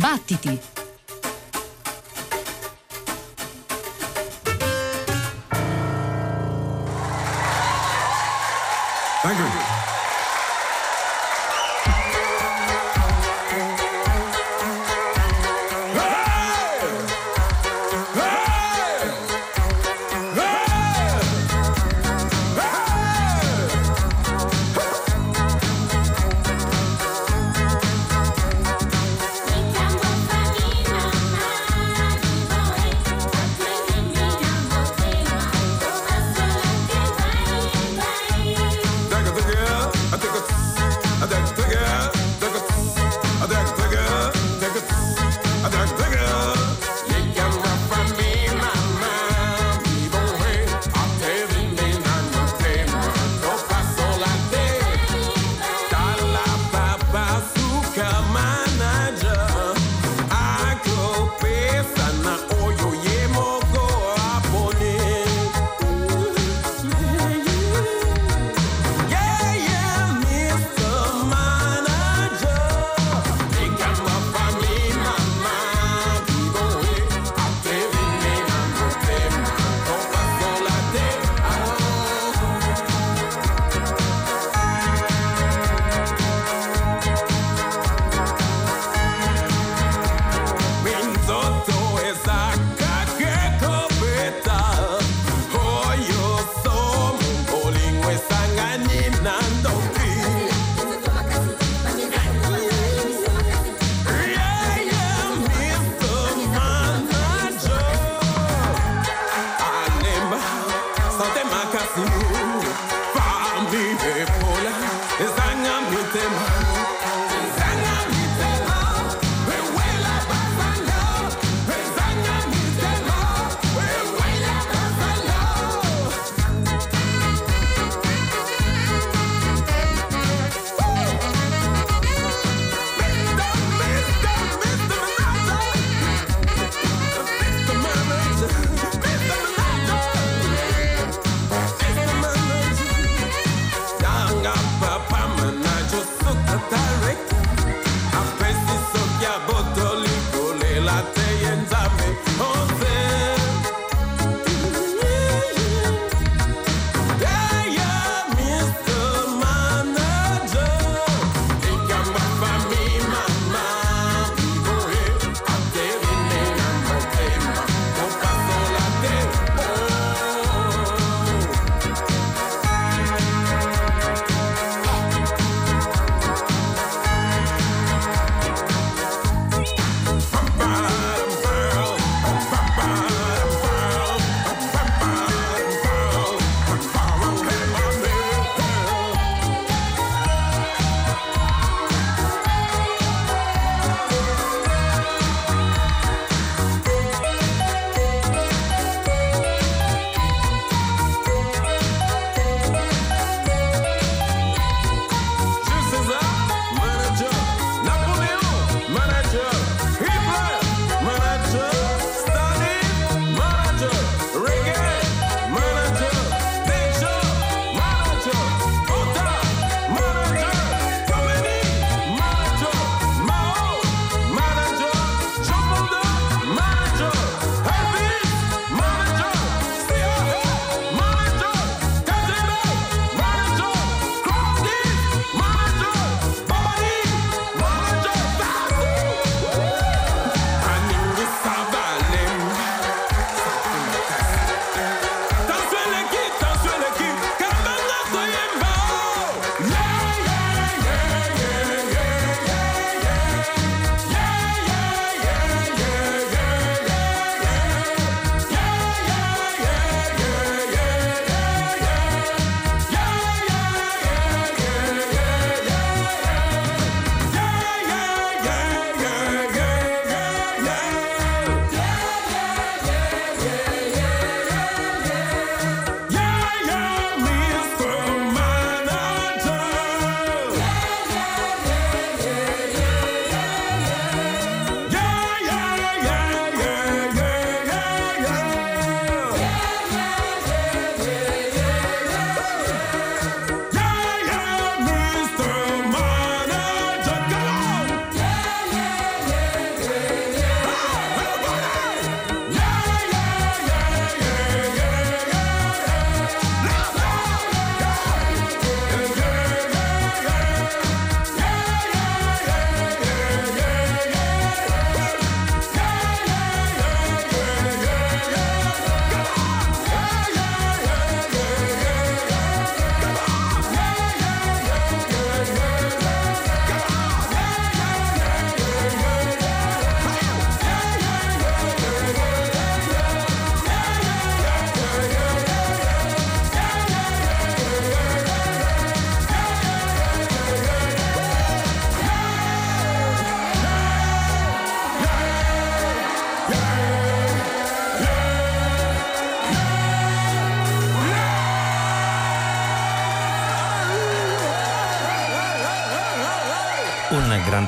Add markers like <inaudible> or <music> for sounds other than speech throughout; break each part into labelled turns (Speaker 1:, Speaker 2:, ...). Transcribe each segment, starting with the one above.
Speaker 1: Battiti!
Speaker 2: Thank you.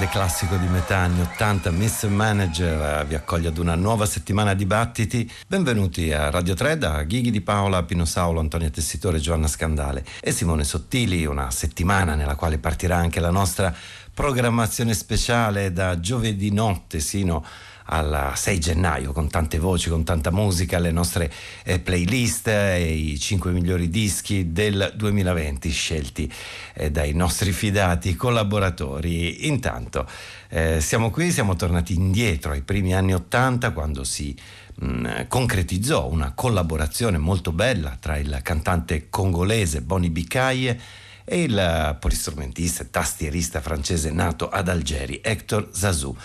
Speaker 3: Grande classico di metà anni 80, Mr. Manager, eh, vi accoglie ad una nuova settimana di battiti. Benvenuti a Radio 3 da Ghighi di Paola, Pino Saulo, Antonio Tessitore, Giovanna Scandale e Simone Sottili, una settimana nella quale partirà anche la nostra programmazione speciale da giovedì notte sino a al 6 gennaio con tante voci, con tanta musica, le nostre eh, playlist e i 5 migliori dischi del 2020 scelti eh, dai nostri fidati collaboratori. Intanto eh, siamo qui, siamo tornati indietro ai primi anni 80 quando si mm, concretizzò una collaborazione molto bella tra il cantante congolese Boni Bicaie e il polistrumentista e tastierista francese nato ad Algeri Hector Zazou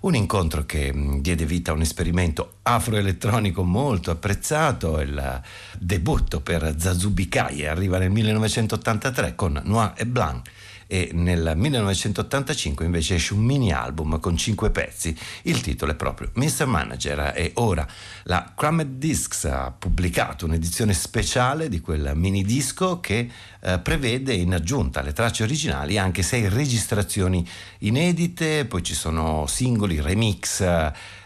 Speaker 3: un incontro che mm, diede vita a un esperimento afroelettronico molto apprezzato, il debutto per Zazubikai arriva nel 1983 con Noir et Blanc e nel 1985 invece esce un mini album con cinque pezzi. Il titolo è proprio Mr. Manager e ora la Cramed Discs ha pubblicato un'edizione speciale di quel mini disco che eh, prevede in aggiunta alle tracce originali anche sei registrazioni inedite, poi ci sono singoli, remix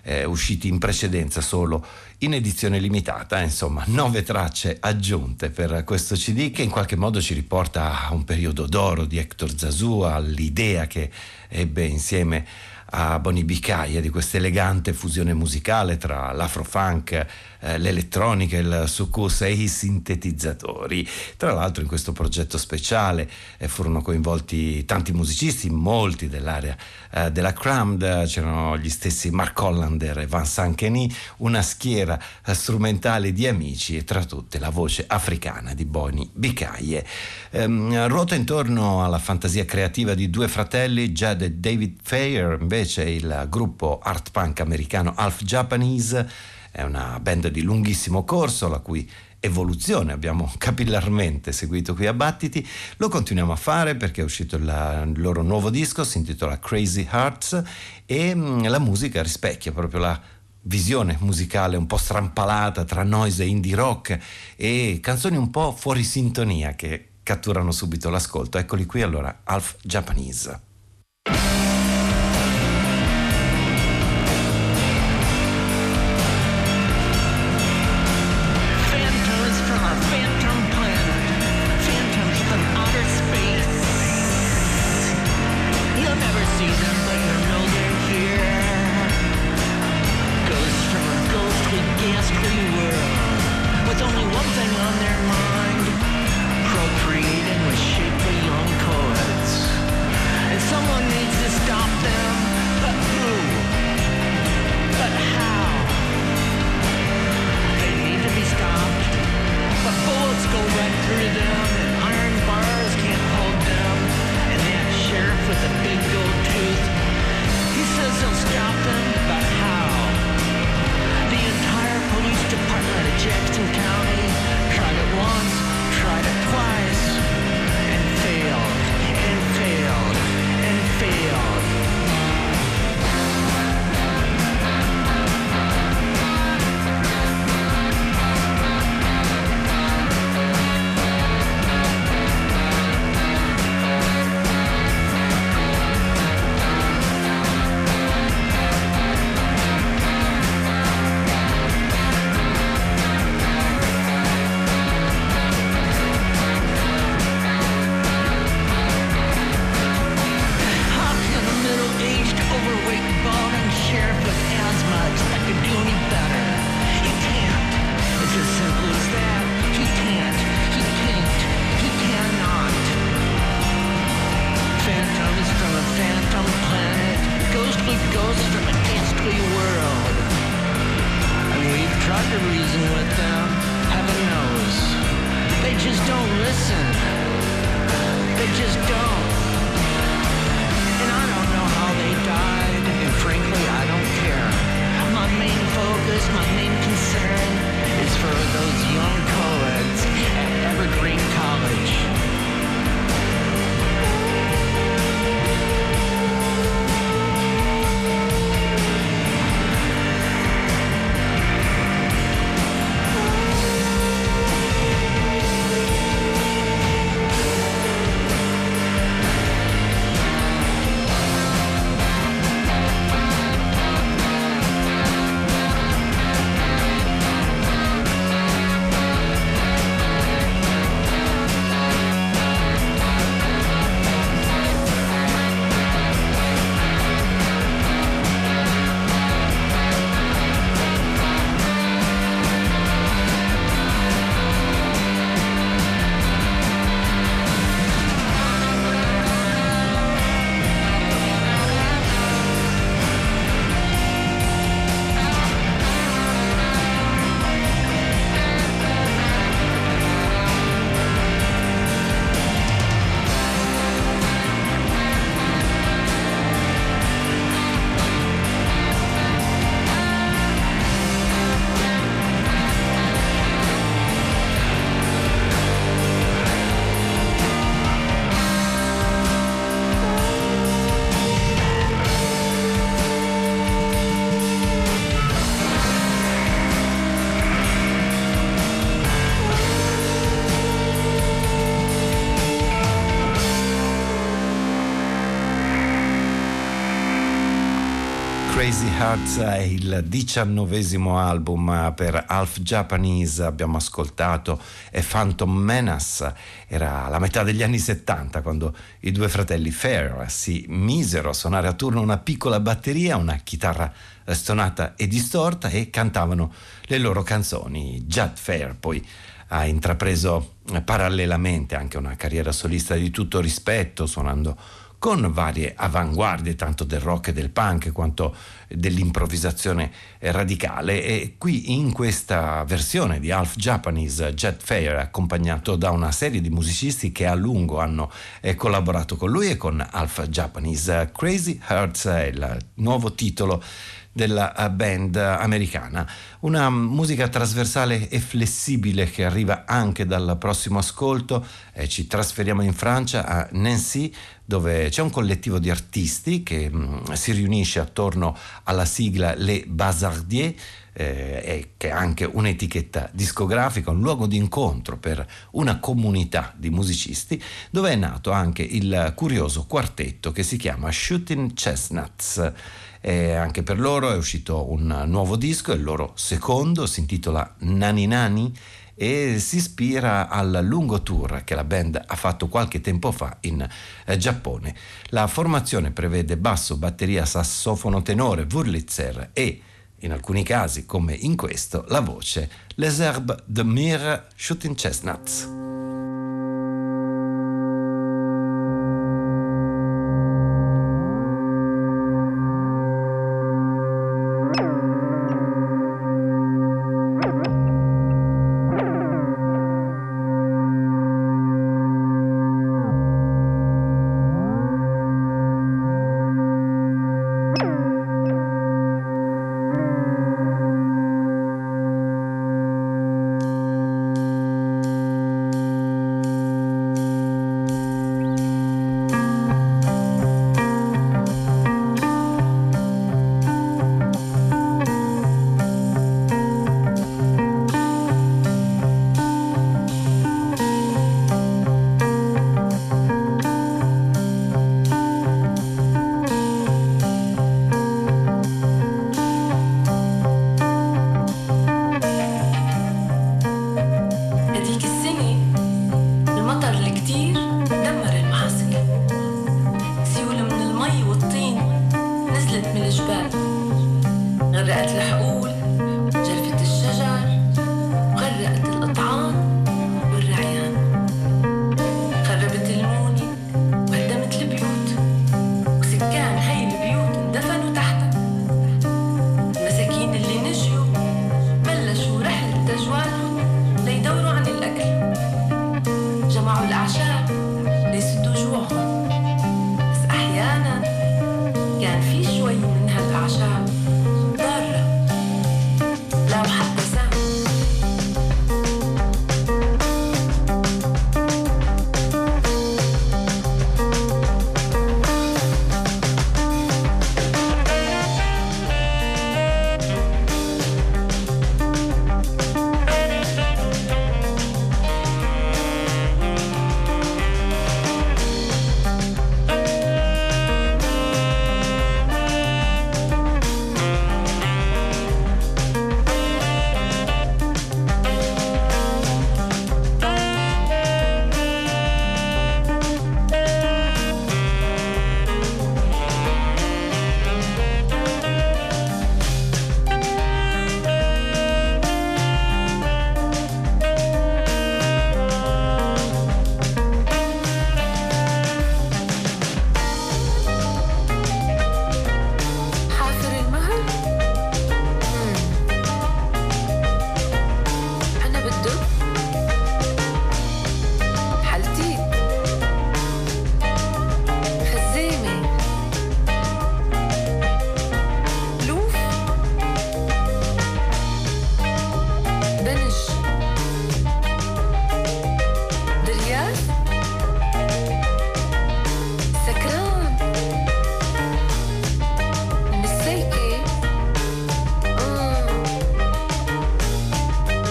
Speaker 3: eh, usciti in precedenza solo in edizione limitata, insomma, nove tracce aggiunte per questo CD che in qualche modo ci riporta a un periodo d'oro di Hector Zazou, all'idea che ebbe insieme a Bonnie Bicaia di questa elegante fusione musicale tra l'afrofunk, eh, l'elettronica, il succus e i sintetizzatori. Tra l'altro in questo progetto speciale eh, furono coinvolti tanti musicisti, molti dell'area eh, della Crammed, c'erano gli stessi Mark Hollander e Van Sankeny, una schiera eh, strumentale di amici e tra tutte la voce africana di Bonnie Bicaie. Ehm, ruota intorno alla fantasia creativa di due fratelli, Jed e David Fayer, invece il gruppo art punk americano Half Japanese è una band di lunghissimo corso, la cui evoluzione abbiamo <laughs> capillarmente seguito qui a Battiti. Lo continuiamo a fare perché è uscito il loro nuovo disco, si intitola Crazy Hearts e mm, la musica rispecchia proprio la visione musicale un po' strampalata tra noise e indie rock e canzoni un po' fuori sintonia che catturano subito l'ascolto. Eccoli qui allora, Half Japanese. Hearts è il diciannovesimo album per Half Japanese, abbiamo ascoltato e Phantom Menace, era la metà degli anni 70 quando i due fratelli Fair si misero a suonare a turno una piccola batteria, una chitarra stonata e distorta e cantavano le loro canzoni. Judd Fair poi ha intrapreso parallelamente anche una carriera solista di tutto rispetto, suonando con varie avanguardie tanto del rock e del punk quanto dell'improvvisazione radicale e qui in questa versione di Half Japanese Jet Fair accompagnato da una serie di musicisti che a lungo hanno eh, collaborato con lui e con Half Japanese Crazy Hearts è il nuovo titolo della eh, band americana. Una musica trasversale e flessibile che arriva anche dal prossimo ascolto. Eh, ci trasferiamo in Francia a Nancy dove c'è un collettivo di artisti che mh, mm, si riunisce attorno alla sigla Les Bazardiers eh, che è anche un'etichetta discografica, un luogo di incontro per una comunità di musicisti, dove è nato anche il curioso quartetto che si chiama Shooting Chestnuts. E anche per loro è uscito un nuovo disco, il loro secondo, si intitola Nani Nani e si ispira al lungo tour che la band ha fatto qualche tempo fa in eh, Giappone. La formazione prevede basso, batteria, sassofono tenore, Wurlitzer e in alcuni casi, come in questo, la voce Les Herbes de Mire Shooting Chestnuts.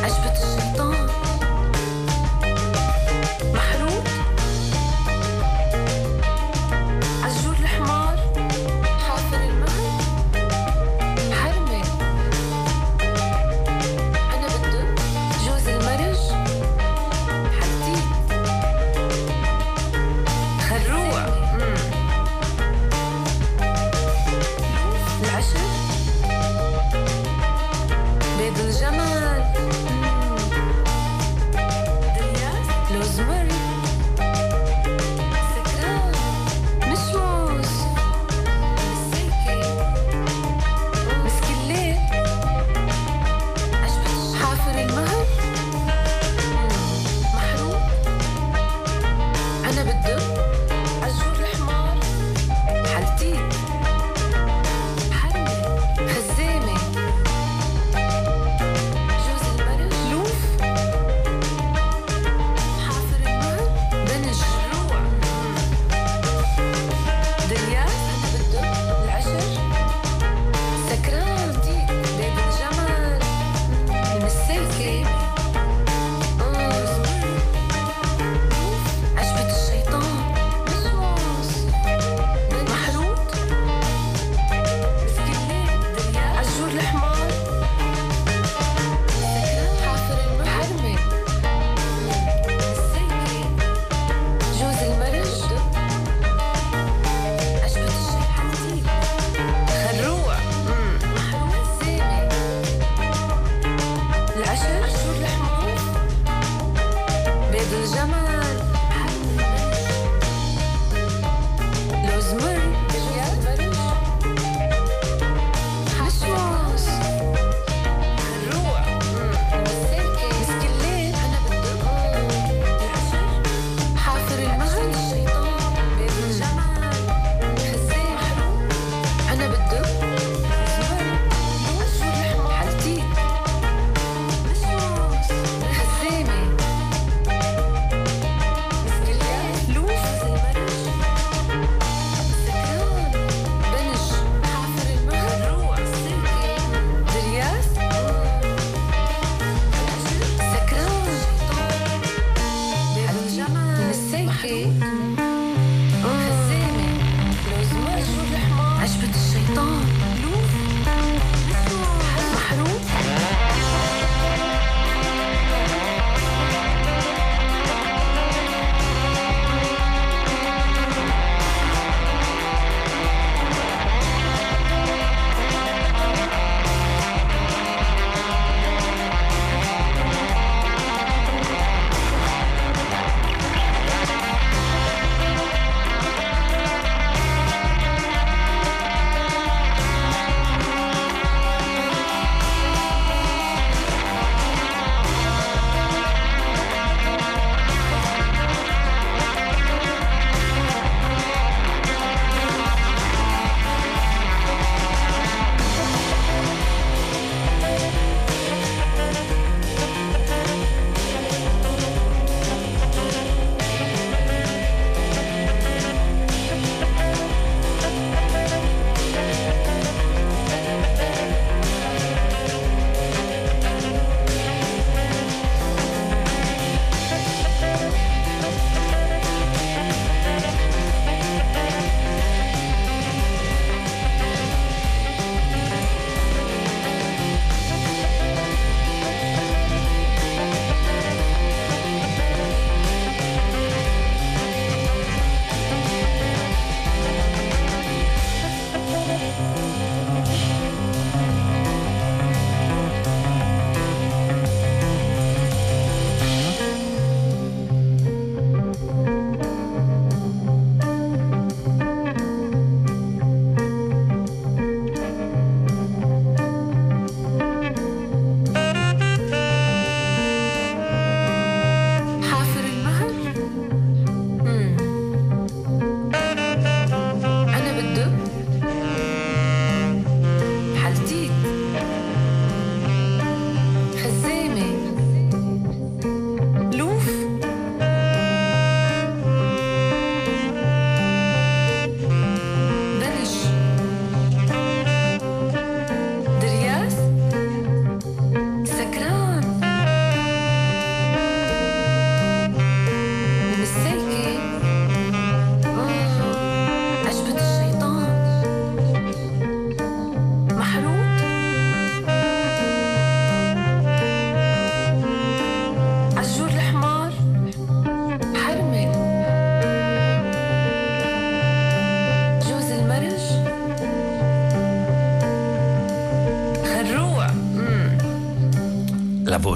Speaker 4: much, but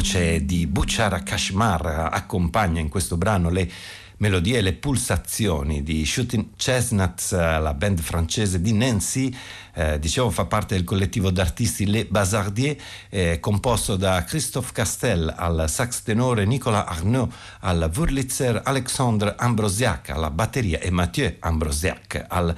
Speaker 4: voce di Buchara Kashmar accompagna in questo brano le melodie e le pulsazioni di Shooting Chestnuts, la band francese di Nancy,
Speaker 3: eh, dicevo fa parte del collettivo d'artisti Les Bazardiers, eh, composto da Christophe Castel al sax tenore, Nicolas Arnaud al Wurlitzer, Alexandre Ambrosiac alla batteria e Mathieu Ambrosiac al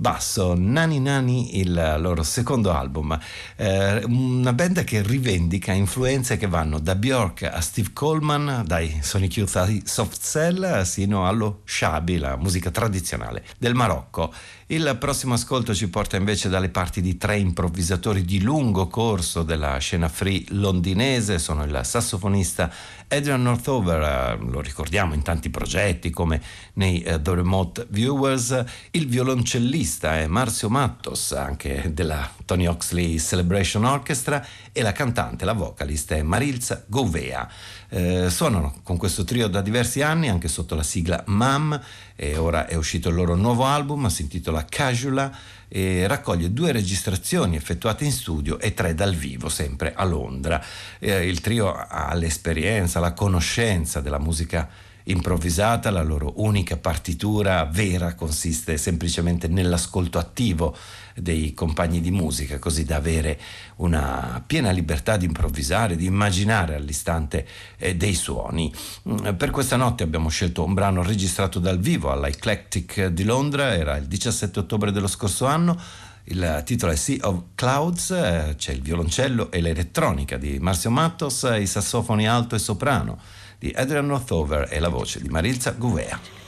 Speaker 3: basso, Nani Nani, il loro secondo album, eh, una band che rivendica influenze che vanno da Bjork a Steve Coleman, dai Sonic Youth ai Soft Cell, sino allo Shabi, la musica tradizionale del Marocco. Il prossimo ascolto ci porta invece dalle parti di tre improvvisatori di lungo corso della scena free londinese, sono il sassofonista Adrian Northover, eh, lo ricordiamo in tanti progetti come nei uh, The Remote Viewers, il violoncellista è Marcio Mattos, anche della Tony Oxley Celebration Orchestra, e la cantante, la vocalista è Marilza Govea. Eh, suonano con questo trio da diversi anni, anche sotto la sigla MAM, e ora è uscito il loro nuovo album, si intitola Casuala e raccoglie due registrazioni effettuate in studio e tre dal vivo, sempre a Londra. Eh, il trio ha l'esperienza, la conoscenza della musica improvvisata, la loro unica partitura vera consiste semplicemente nell'ascolto attivo dei compagni di musica, così da avere una piena libertà di improvvisare, di immaginare all'istante eh, dei suoni. Mm, per questa notte abbiamo scelto un brano registrato dal vivo all'Eclectic di Londra, era il 17 ottobre dello scorso anno. Il titolo è Sea of Clouds, eh, c'è il violoncello e l'elettronica di Marcio Mattos, i sassofoni alto e soprano di Adrian Northover e la voce di Marilza Guvea.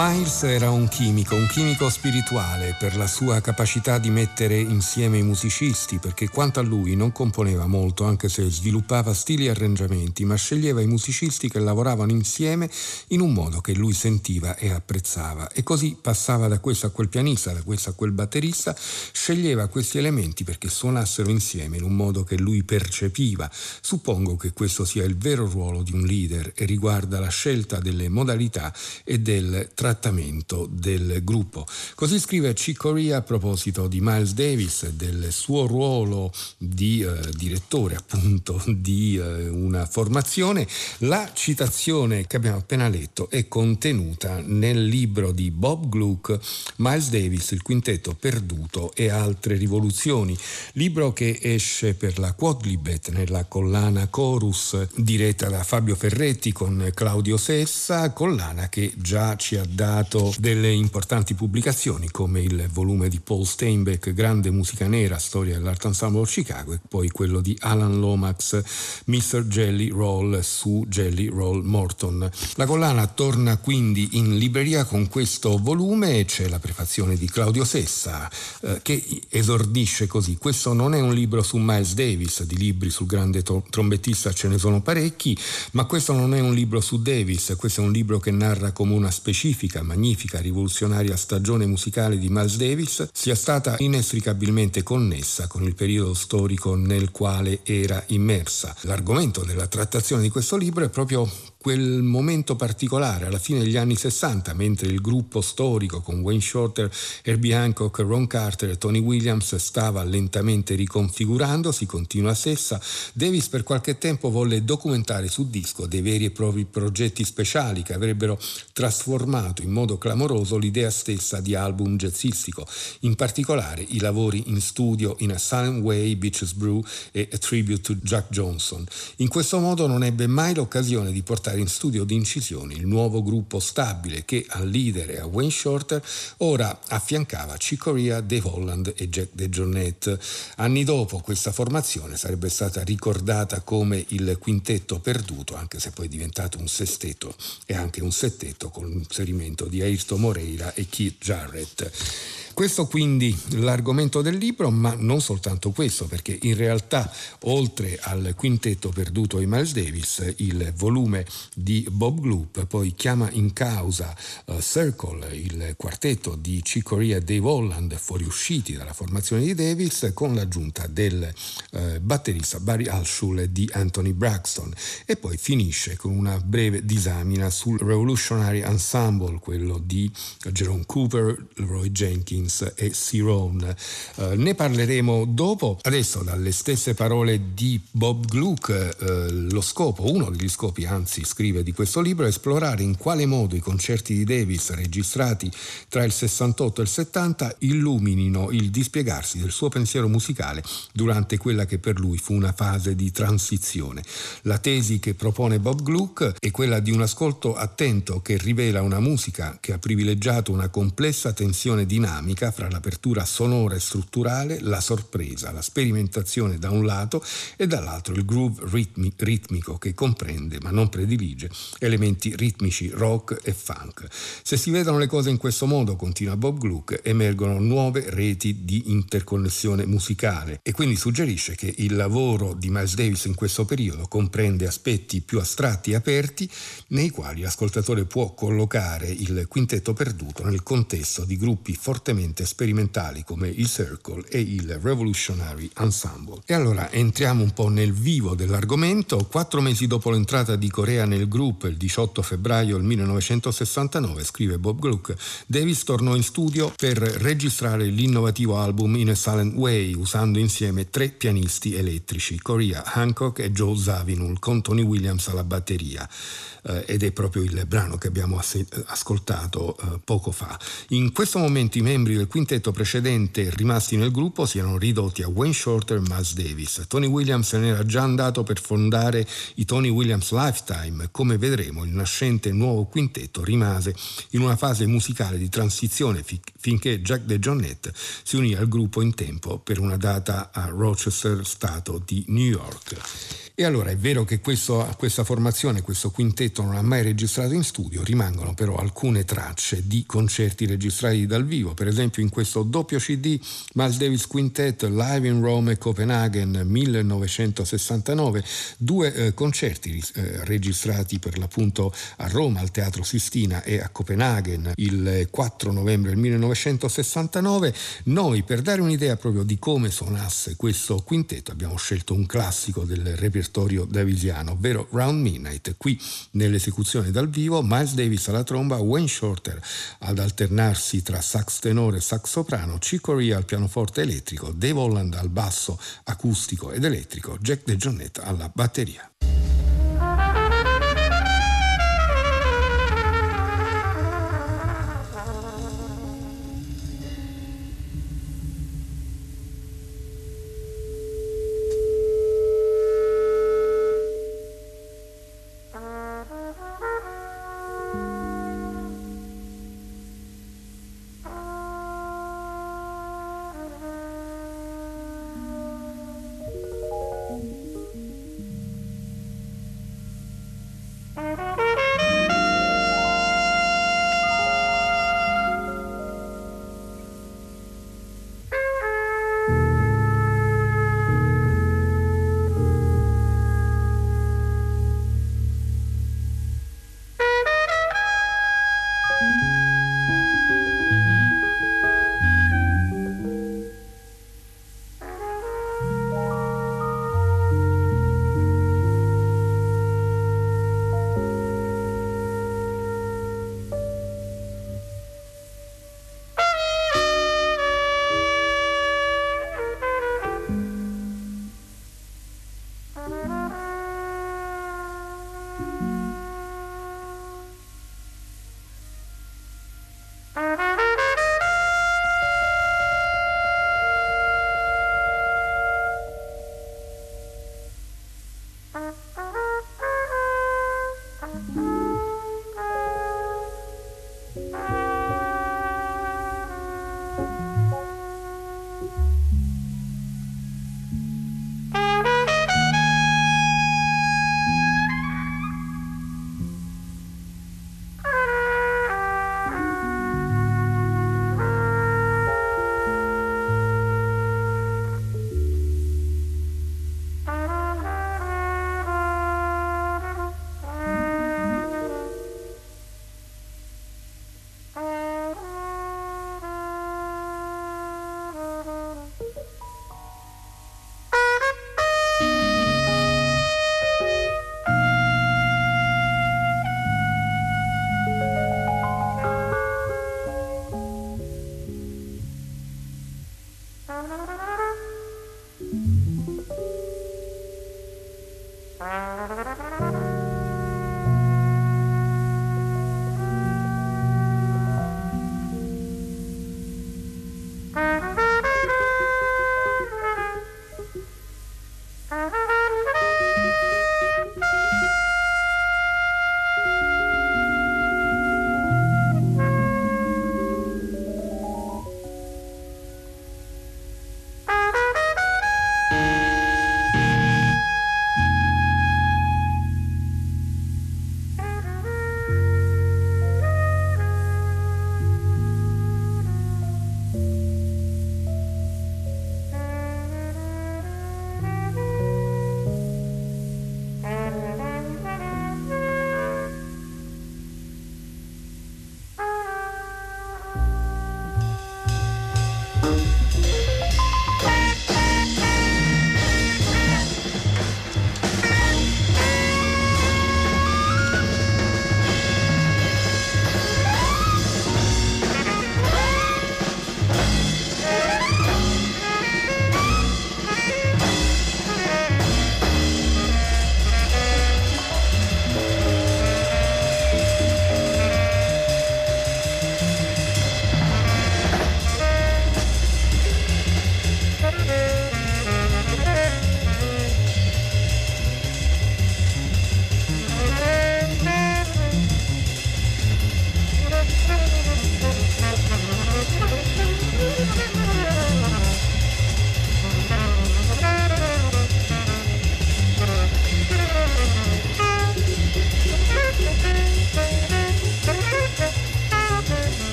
Speaker 5: Miles era un chimico, un chimico spirituale per la sua capacità di mettere insieme i musicisti, perché quanto a lui non componeva molto, anche se sviluppava stili e arrangiamenti, ma sceglieva i musicisti che lavoravano insieme in un modo che lui sentiva e apprezzava. E così passava da questo a quel pianista, da questo a quel batterista, sceglieva questi elementi perché suonassero insieme in un modo che lui percepiva. Suppongo che questo sia il vero ruolo di un leader e riguarda la scelta delle modalità e del trattamento del gruppo. Così scrive Chick Corea a proposito di Miles Davis e del suo ruolo di eh, direttore appunto <laughs> di eh, una formazione. La citazione che abbiamo appena letto è contenuta nel libro di Bob Gluck, Miles Davis, il quintetto perduto e altre rivoluzioni, libro che esce per la Quadlibet nella collana Chorus diretta da Fabio Ferretti con Claudio Sessa, collana che già ci ha dato delle importanti pubblicazioni come il volume di Paul Steinbeck Grande musica nera, storia dell'Art Ensemble of Chicago e poi quello di Alan Lomax Mr. Jelly Roll su Jelly Roll Morton. La collana torna quindi in libreria con questo volume c'è la prefazione di Claudio Sessa eh, che esordisce così questo non è un libro su Miles Davis, di libri sul grande to- trombettista ce ne sono parecchi, ma questo non è un libro su Davis, questo è un libro che narra come una specifica, magnifica, rivoluzionaria stagione musicale di Miles Davis sia stata inestricabilmente connessa con il periodo storico nel quale era immersa. L'argomento della trattazione di questo libro è proprio quel momento particolare alla fine degli anni 60, mentre il gruppo storico con Wayne Shorter, Herbie Hancock, Ron Carter e Tony Williams stava lentamente riconfigurando, si continua Sessa, Davis per qualche tempo volle documentare su disco dei veri e propri progetti speciali che avrebbero trasformato in modo clamoroso l'idea stessa di album jazzistico, in particolare i lavori in studio in A Silent Way, Beaches Brew e A Tribute to Jack Johnson. In questo modo non ebbe mai l'occasione di portare in studio di incisioni il nuovo gruppo stabile che al leader e a Wayne Shorter ora affiancava Chick Corea, Dave Holland e Jack DeJohnette. Anni dopo questa formazione sarebbe stata ricordata come il quintetto perduto, anche se poi è diventato un sestetto e anche un settetto con l'inserimento di Ayrton Moreira e Keith Jarrett. Questo quindi l'argomento del libro, ma non soltanto questo, perché in realtà oltre al quintetto perduto di Miles Davis, il volume di Bob Gloop poi chiama in causa uh, Circle, il quartetto di Chick Corea e Dave Holland fuoriusciti dalla formazione di Davis con l'aggiunta del uh, batterista Barry Alshul di Anthony Braxton. E poi finisce con una breve disamina sul Revolutionary Ensemble, quello di Jerome Cooper, Roy Jenkins Collins e Ciron. Eh, ne parleremo dopo. Adesso dalle stesse parole di Bob Gluck, eh, lo scopo, uno degli scopi anzi scrive di questo libro, è esplorare in quale modo i concerti di Davis registrati tra il 68 e il 70 illuminino il dispiegarsi del suo pensiero musicale durante quella che per lui fu una fase di transizione. La tesi che propone Bob Gluck è quella di un ascolto attento che rivela una musica che ha privilegiato una complessa tensione dinamica dinamica fra l'apertura sonora e strutturale, la sorpresa, la sperimentazione da un lato e dall'altro il groove ritmi- ritmico che comprende ma non predilige elementi ritmici rock e funk. Se si vedono le cose in questo modo, continua Bob Gluck, emergono nuove reti di interconnessione musicale e quindi suggerisce che il lavoro di Miles Davis in questo periodo comprende aspetti più astratti e aperti nei quali l'ascoltatore può collocare il quintetto perduto nel contesto di gruppi fortemente estremamente sperimentali come il Circle e il Revolutionary Ensemble. E allora entriamo un po' nel vivo dell'argomento. Quattro mesi dopo l'entrata di Corea nel gruppo, il 18 febbraio del 1969, scrive Bob Gluck, Davis tornò in studio per registrare l'innovativo album In a Silent Way, usando insieme tre pianisti elettrici, Corea, Hancock e Joe Zawinul, con Tony Williams alla batteria eh, ed è proprio il brano che abbiamo ascoltato eh, poco fa. In questo momento i membri del quintetto precedente rimasti nel gruppo si erano ridotti a Wayne Shorter e Miles Davis. Tony Williams se n'era già andato per fondare i Tony Williams Lifetime. Come vedremo, il nascente nuovo quintetto rimase in una fase musicale di transizione fi- finché Jack DeJohnette si unì al gruppo in tempo per una data a Rochester, stato di New York. E allora è vero che questo, questa formazione, questo quintetto non ha mai registrato in studio, rimangono però alcune tracce di concerti registrati dal vivo, per esempio in questo doppio CD Miles Davis Quintet Live in Rome e Copenaghen 1969, due eh, concerti eh, registrati per l'appunto a Roma al Teatro Sistina e a Copenaghen il 4 novembre del 1969. Noi per dare un'idea proprio di come suonasse questo quintetto abbiamo scelto un classico del repertorio repertorio davisiano, ovvero Round Midnight. Qui nell'esecuzione dal vivo Miles Davis alla tromba, Wayne Shorter ad alternarsi tra sax tenore e sax soprano, Chicory al pianoforte elettrico, Dave Holland al basso acustico ed elettrico, Jack De Jonetta alla batteria.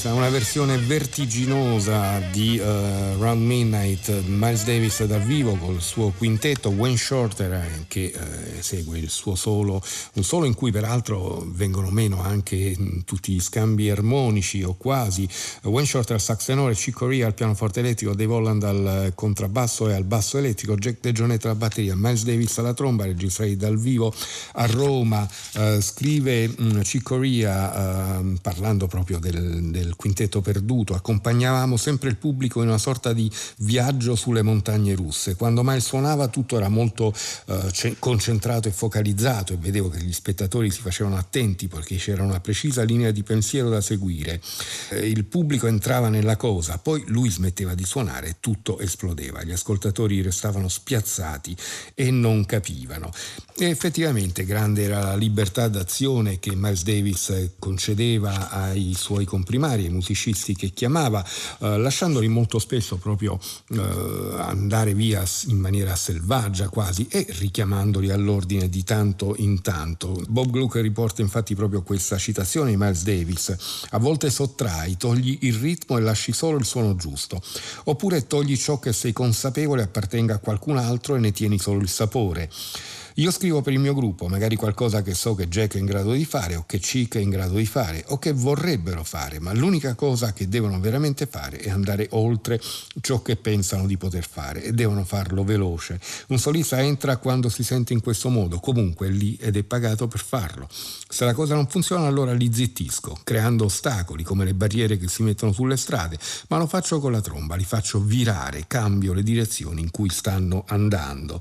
Speaker 5: Questa una versione vertiginosa di uh, Round Midnight, Miles Davis dal vivo col suo quintetto, Wayne Shorter eh, che uh, esegue il suo solo, un solo in cui peraltro vengono meno anche mm, tutti gli scambi armonici o quasi. Wayne Shorter al sax tenore, Chick Corea al pianoforte elettrico, Dave Holland al contrabbasso e al basso elettrico, Jack De Jonetta alla batteria, Miles Davis alla tromba, registrati dal vivo a Roma. Uh, scrive um, Chick Corea parlando proprio del, del quintetto perduto, accompagnavamo sempre il pubblico in una sorta di viaggio sulle montagne russe. Quando mai suonava tutto era molto eh, concentrato e focalizzato e vedevo che gli spettatori si facevano attenti perché c'era una precisa linea di pensiero da seguire. Eh, il pubblico entrava nella cosa, poi lui smetteva di suonare e tutto esplodeva. Gli ascoltatori restavano spiazzati e non capivano. E effettivamente grande era la libertà d'azione che Miles Davis concedeva ai suoi comprimari, ai musicisti che chiamava, eh, lasciandoli molto spesso proprio eh, andare via in maniera selvaggia quasi e richiamandoli all'ordine di tanto in tanto. Bob Glucker riporta infatti proprio questa citazione di Miles Davis. A volte sottrai, togli il ritmo e lasci solo il suono giusto. Oppure togli ciò che sei consapevole appartenga a qualcun altro e ne tieni solo il sapore. Io scrivo per il mio gruppo, magari qualcosa che so che Jack è in grado di fare o che Chick è in grado di fare o che vorrebbero fare, ma l'unica cosa che devono veramente fare è andare oltre ciò che pensano di poter fare e devono farlo veloce. Un solista entra quando si sente in questo modo, comunque è lì ed è pagato per farlo. Se la cosa non funziona allora li zittisco, creando ostacoli come le barriere che si mettono sulle strade, ma lo faccio con la tromba, li faccio virare, cambio le direzioni in cui stanno andando.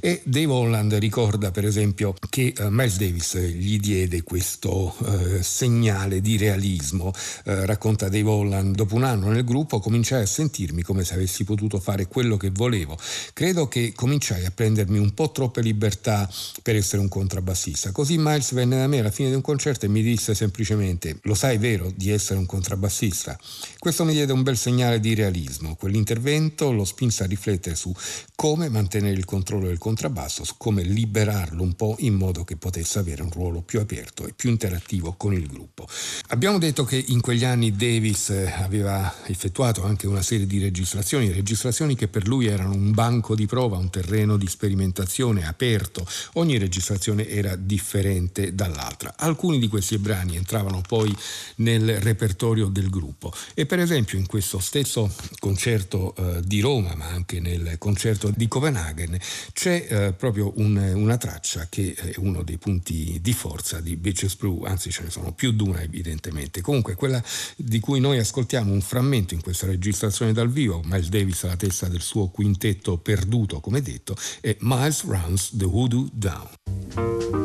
Speaker 5: E Dave Holland ricorda per esempio che uh, Miles Davis gli diede questo uh, segnale di realismo, uh, racconta Dave Holland, dopo un anno nel gruppo cominciai a sentirmi come se avessi potuto fare quello che volevo. Credo che cominciai a prendermi un po' troppe libertà per essere un contrabbassista. Così Miles venne da me alla fine di un concerto e mi disse semplicemente lo sai vero di essere un contrabbassista? Questo mi diede un bel segnale di realismo. Quell'intervento lo spinse a riflettere su come mantenere il controllo del contrabbasso, su come liberarlo un po' in modo che potesse avere un ruolo più aperto e più interattivo con il gruppo. Abbiamo detto che in quegli anni Davis eh, aveva effettuato anche una serie di registrazioni, registrazioni che per lui erano un banco di prova, un terreno di sperimentazione aperto. Ogni registrazione era differente dall'altra. Alcuni di questi brani entravano poi nel repertorio del gruppo e per esempio in questo stesso concerto eh, di Roma, ma anche nel concerto di Copenaghen, c'è eh, proprio un, una traccia che è uno dei punti di forza di Bitches Brew, anzi ce ne sono più di una evidentemente. Comunque quella di cui noi ascoltiamo un frammento in questa registrazione dal vivo, Miles Davis alla testa del suo quintetto perduto, come detto, è Miles Runs the Voodoo Down.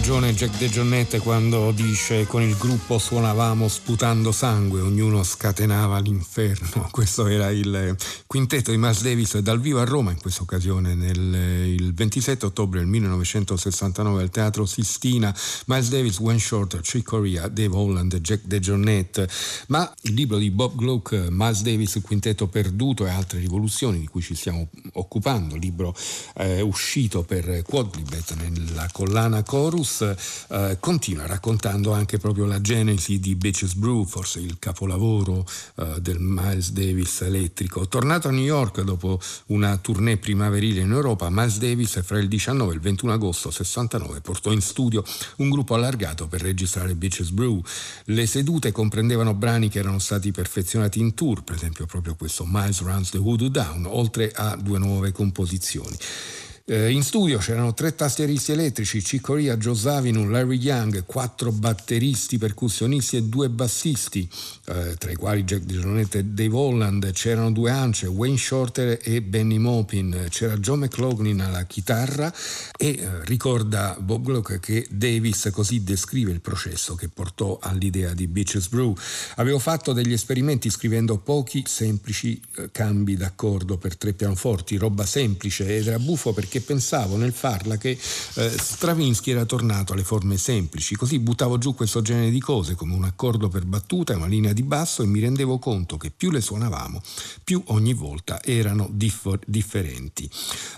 Speaker 5: Ragione Jack De Gionnette quando dice con il gruppo suonavamo sputando sangue, ognuno scatenava l'inferno. <laughs> Questo era il quintetto di Miles Davis dal vivo a Roma in questa occasione nel, il 27 ottobre del 1969 al Teatro Sistina. Miles Davis, Wayne Shorter, Chick Corea, Dave Holland, Jack De Gionnette. Ma il libro di Bob Gluck, Miles Davis, il quintetto perduto e altre rivoluzioni di cui ci stiamo occupando, libro eh, uscito per Quadlibet nella collana Lana Chorus eh, continua raccontando anche proprio la genesi di Bitches Brew, forse il capolavoro eh, del Miles Davis elettrico. Tornato a New York dopo una tournée primaverile in Europa, Miles Davis fra il 19 e il 21 agosto 69 portò in studio un gruppo allargato per registrare Bitches Brew. Le sedute comprendevano brani che erano stati perfezionati in tour, per esempio proprio questo Miles Runs the Voodoo Down, oltre a due nuove composizioni. Eh, in studio c'erano tre tastieristi elettrici, Joe Zavinu, Larry Young, quattro batteristi, percussionisti e due bassisti, eh, tra i quali Jack DeJohnette e Dave Holland, c'erano due ance, Wayne Shorter e Benny Maupin, c'era John McLaughlin alla chitarra e eh, ricorda Bob Gluck che Davis così descrive il processo che portò all'idea di Bitches Brew. Avevo fatto degli esperimenti scrivendo pochi semplici eh, cambi d'accordo per tre pianoforti, roba semplice ed era buffo perché perché pensavo nel farla che eh, Stravinsky era tornato alle forme semplici, così buttavo giù questo genere di cose come un accordo per battuta e una linea di basso e mi rendevo conto che più le suonavamo, più ogni volta erano differ- differenti.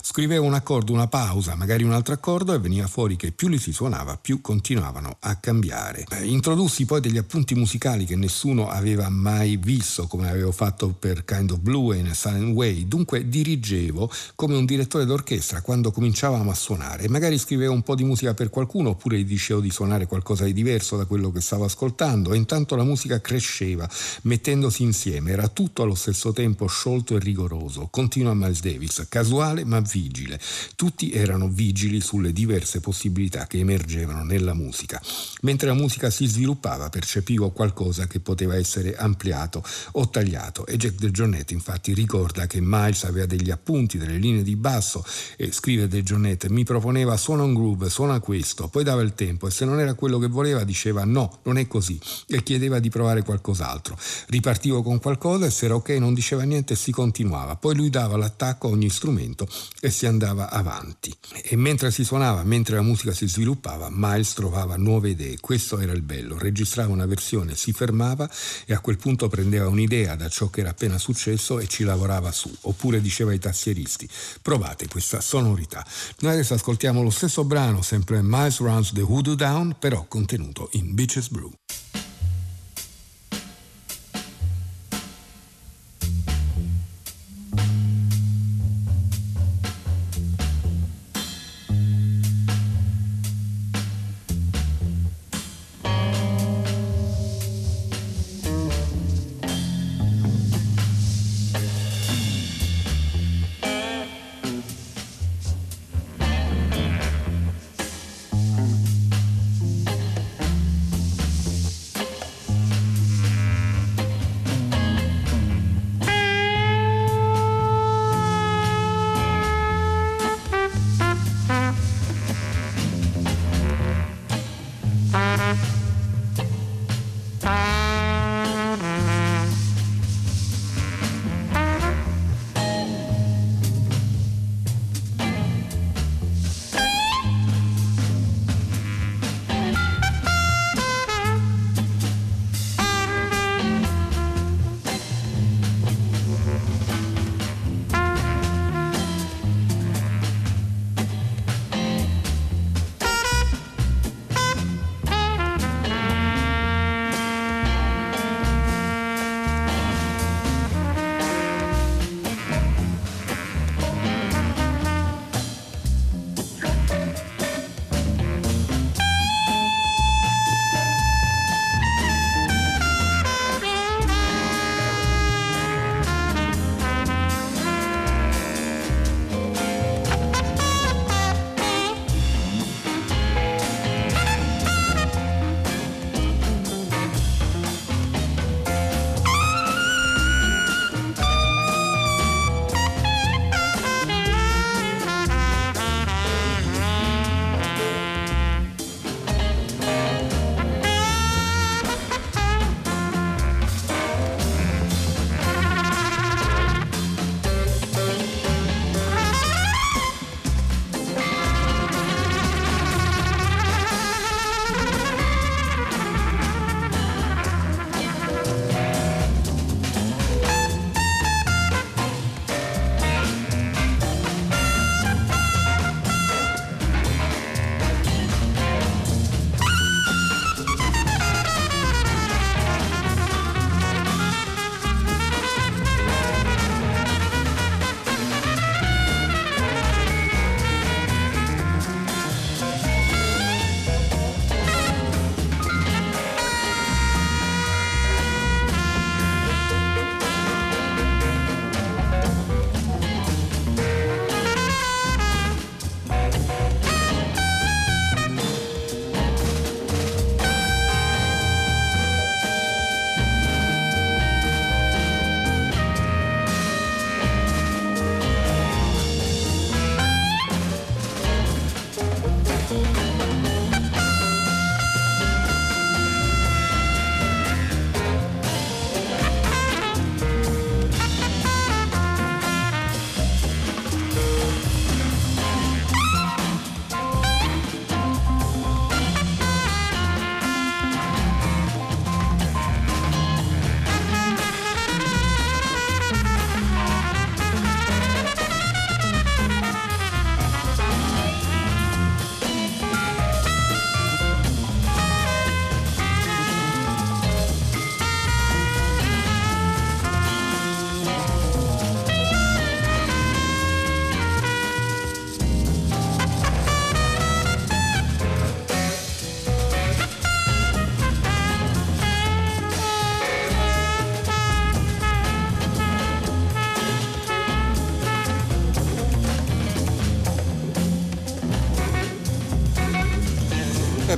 Speaker 5: Scrivevo un accordo, una pausa, magari un altro accordo e veniva fuori che più li si suonava, più continuavano a cambiare. Eh, introdussi poi degli appunti musicali che nessuno aveva mai visto, come avevo fatto per Kind of Blue e in a Silent Way, dunque dirigevo come un direttore d'orchestra quando cominciavamo a suonare. Magari scrivevo un po' di musica per qualcuno oppure gli dicevo di suonare qualcosa di diverso da quello che stavo ascoltando e intanto la musica cresceva, mettendosi insieme. Era tutto allo stesso tempo sciolto e rigoroso. Continua Miles Davis, casuale ma vigile. Tutti erano vigili sulle diverse possibilità che emergevano nella musica. Mentre la musica si sviluppava percepivo qualcosa che poteva essere ampliato o tagliato e Jack Del Giornetti infatti ricorda che Miles aveva degli appunti, delle linee di basso e scrive De Giornette, mi proponeva suona un groove, suona questo, poi dava il tempo e se non era quello che voleva diceva no, non è così. E chiedeva di provare qualcos'altro. Ripartivo con qualcosa e se era ok non diceva niente e si continuava, poi lui dava l'attacco a ogni strumento e si andava avanti. E mentre si suonava, mentre la musica si sviluppava, Miles trovava nuove idee, questo era il bello, registrava una versione, si fermava e a quel punto prendeva un'idea da ciò che era appena successo e ci lavorava su, oppure diceva ai tassieristi, provate questa sonorità sonorità. Noi adesso ascoltiamo lo stesso brano, sempre Miles Runs the Hoodoo Down, però contenuto in Beaches Brew.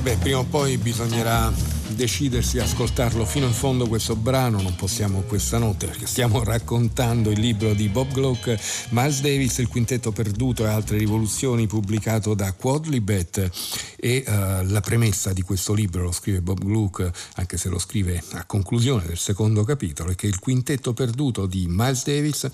Speaker 5: Beh, prima o poi bisognerà decidersi a ascoltarlo fino in fondo questo brano, non possiamo questa notte perché stiamo raccontando il libro di Bob Glock, Miles Davis, il quintetto perduto e altre rivoluzioni pubblicato da Quadlibet e uh, la premessa di questo libro lo scrive Bob Glock, anche se lo scrive a conclusione del secondo capitolo, è che il quintetto perduto di Miles Davis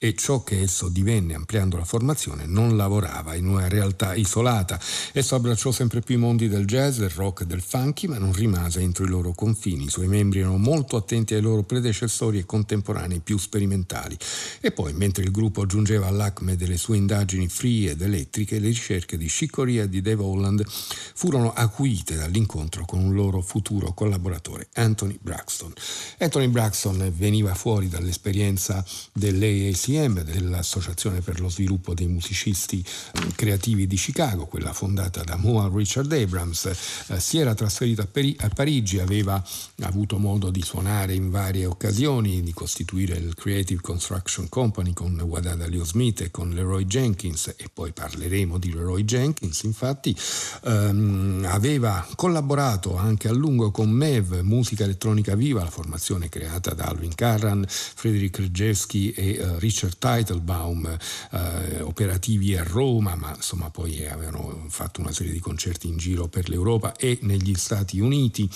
Speaker 5: e ciò che esso divenne ampliando la formazione non lavorava in una realtà isolata. Esso abbracciò sempre più i mondi del jazz, del rock e del funky, ma non rimase entro i loro confini. I suoi membri erano molto attenti ai loro predecessori e contemporanei più sperimentali. E poi, mentre il gruppo giungeva all'acme delle sue indagini free ed elettriche, le ricerche di Chicoria e di Dave Holland furono acuite dall'incontro con un loro futuro collaboratore, Anthony Braxton. Anthony Braxton veniva fuori dall'esperienza dell'AAC ACM, dell'Associazione per lo sviluppo dei musicisti eh, creativi di Chicago, quella fondata da Moa Richard Abrams, eh, si era trasferito a, Parigi, aveva avuto modo di suonare in varie occasioni, di costituire il Creative Construction Company con Wadada Leo Smith e con Leroy Jenkins, e poi parleremo di Leroy Jenkins, infatti ehm, aveva collaborato anche a lungo con MEV, Musica Elettronica Viva, la formazione creata da Alvin Carran, Frederick Rejeski e uh, Richard Richard Teitelbaum eh, operativi a Roma, ma insomma poi avevano fatto una serie di concerti in giro per l'Europa e negli Stati Uniti.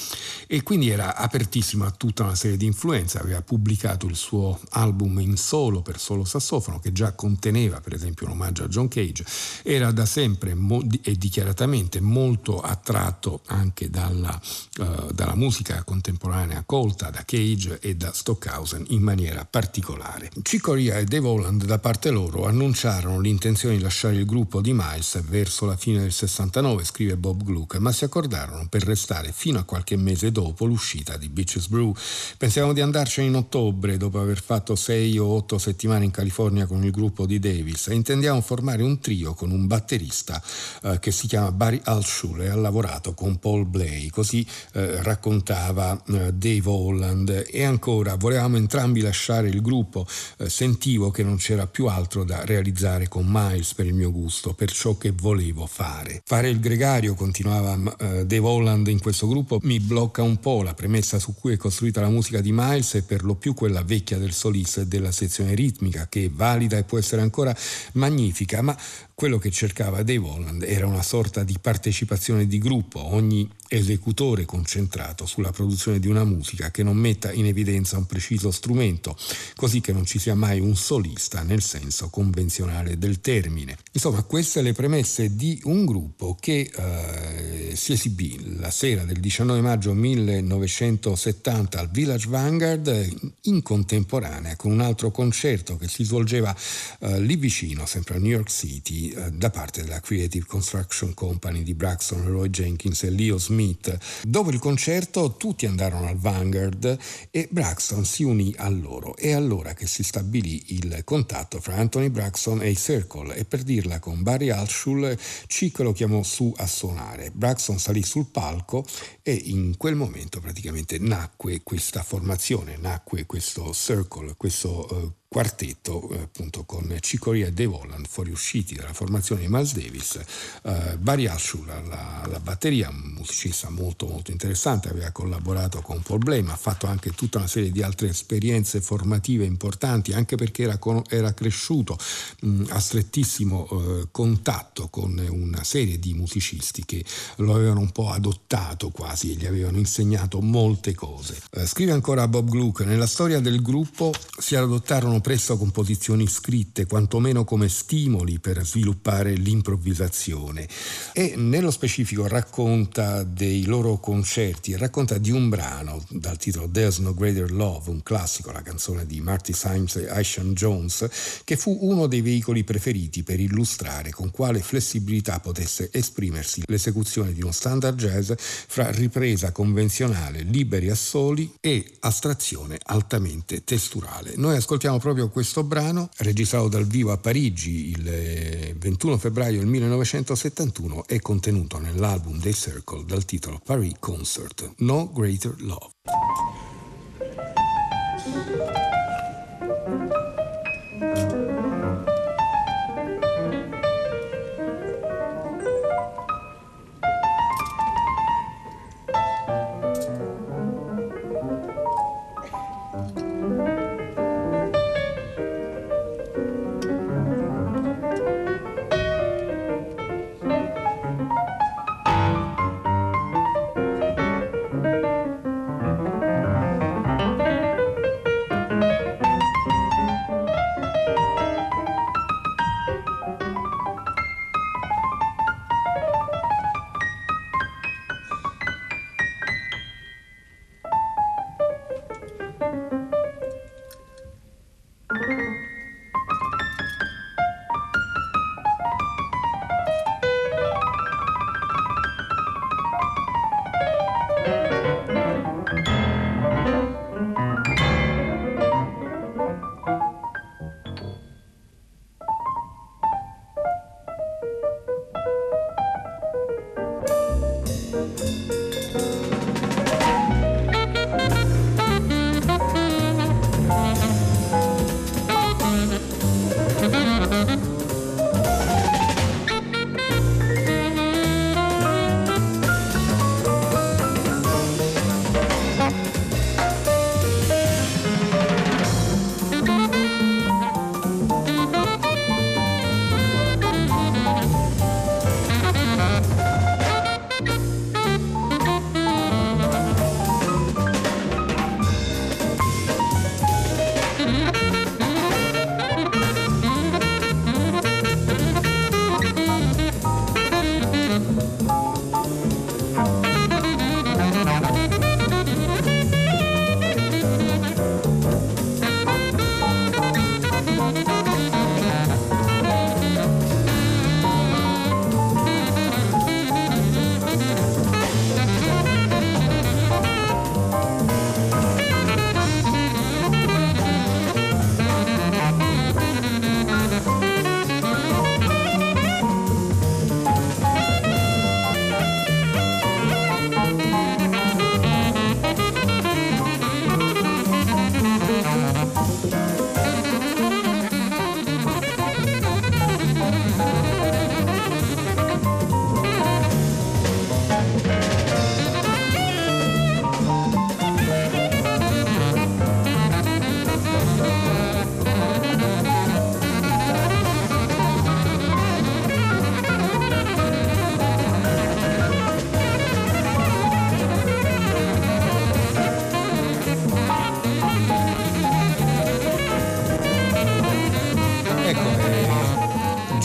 Speaker 5: E quindi era apertissimo a tutta una serie di influenze, aveva pubblicato il suo album in solo per solo sassofono che già conteneva per esempio un omaggio a John Cage, era da sempre mo- e dichiaratamente molto attratto anche dalla, uh, dalla musica contemporanea colta da Cage e da Stockhausen in maniera particolare. Cicoria e Dave Holland da parte loro annunciarono l'intenzione di lasciare il gruppo di Miles verso la fine del 69, scrive Bob Gluck, ma si accordarono per restare fino a qualche mese dopo l'uscita di Beaches Brew. Pensiamo di andarcene in ottobre, dopo aver fatto sei o otto settimane in California con il gruppo di Davis, e intendiamo formare un trio con un batterista eh, che si chiama Barry Alshul e ha lavorato con Paul Blay, così eh, raccontava eh, Dave Holland. E ancora, volevamo entrambi lasciare il gruppo, eh, sentivo sentivo che non c'era più altro da realizzare con Miles per il mio gusto, per ciò che volevo fare. Fare il gregario, continuava uh, Dave Holland in questo gruppo, mi blocca un po'. La premessa su cui è costruita la musica di Miles è per lo più quella vecchia del solista e della sezione ritmica, che è valida e può essere ancora magnifica, ma quello che cercava Dave Holland era una sorta di partecipazione di gruppo, ogni esecutore concentrato sulla produzione di una musica che non metta in evidenza un preciso strumento, così che non ci sia mai un solista nel senso convenzionale del termine. Insomma, queste le premesse di un gruppo che eh, si esibì la sera del 19 maggio 1970 al Village Vanguard in contemporanea con un altro concerto che si svolgeva eh, lì vicino, sempre a New York City, eh, da parte della Creative Construction Company di Braxton, Roy Jenkins e Leo Smith. Dopo il concerto tutti andarono al Vanguard e Braxton si unì a loro. È allora che si stabilì il contatto fra Anthony Braxton e i Circle e per dirla con Barry Alshul Chick lo chiamò su a suonare. Braxton salì sul palco e in quel momento praticamente nacque questa formazione, nacque questo Circle, questo uh, quartetto eh, appunto con Cicoria e Dave Holland fuoriusciti dalla formazione di Miles Davis, eh, Barry Ashul alla, alla, batteria, un musicista molto molto interessante, aveva collaborato con Paul Blame, ha fatto anche tutta una serie di altre esperienze formative importanti, anche perché era, con, era cresciuto mh, a strettissimo eh, contatto con una serie di musicisti che lo avevano un po' adottato quasi e gli avevano insegnato molte cose. Eh, scrive ancora Bob Gluck, nella storia del gruppo si adottarono presto composizioni scritte, quantomeno come stimoli per sviluppare l'improvvisazione. E nello specifico racconta dei loro concerti, racconta di un brano dal titolo There's No Greater Love, un classico, la canzone di Marty Symes e Aishan Jones, che fu uno dei veicoli preferiti per illustrare con quale flessibilità potesse esprimersi l'esecuzione di uno standard jazz fra ripresa convenzionale, liberi assoli e astrazione altamente testurale. Noi ascoltiamo proprio proprio questo brano, registrato dal vivo a Parigi il 21 eh, febbraio del 1971, è contenuto nell'album dei Circle dal titolo Paris Concert, No Greater Love.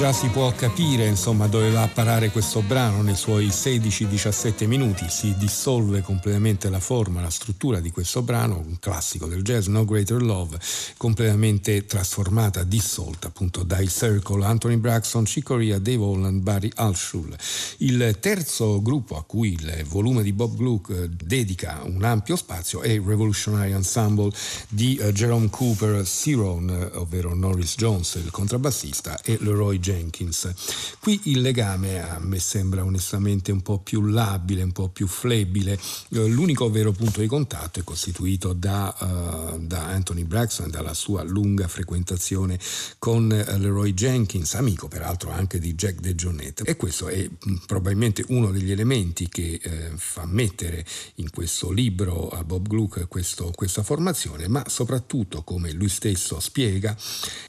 Speaker 5: Già si può capire insomma dove va a parare questo brano nei suoi 16-17 minuti. Si dissolve completamente la forma la struttura di questo brano un classico del jazz No Greater Love completamente trasformata dissolta appunto dai Circle Anthony Braxton Chicoria Dave Holland Barry Alshul il terzo gruppo a cui il volume di Bob Gluck eh, dedica un ampio spazio è il Revolutionary Ensemble di uh, Jerome Cooper Ciron eh, ovvero Norris Jones il contrabbassista e Leroy Jenkins. Qui il legame a me sembra onestamente un po' più labile, un po' più flebile. Eh, l'unico vero punto di contatto è costituito da, uh, da Anthony Braxton, dalla sua lunga frequentazione con uh, Leroy Jenkins, amico peraltro anche di Jack DeJohnette. E questo è mm, probabilmente uno degli elementi che eh, fa mettere in questo libro a Bob Gluck questo, questa formazione, ma soprattutto, come lui stesso spiega,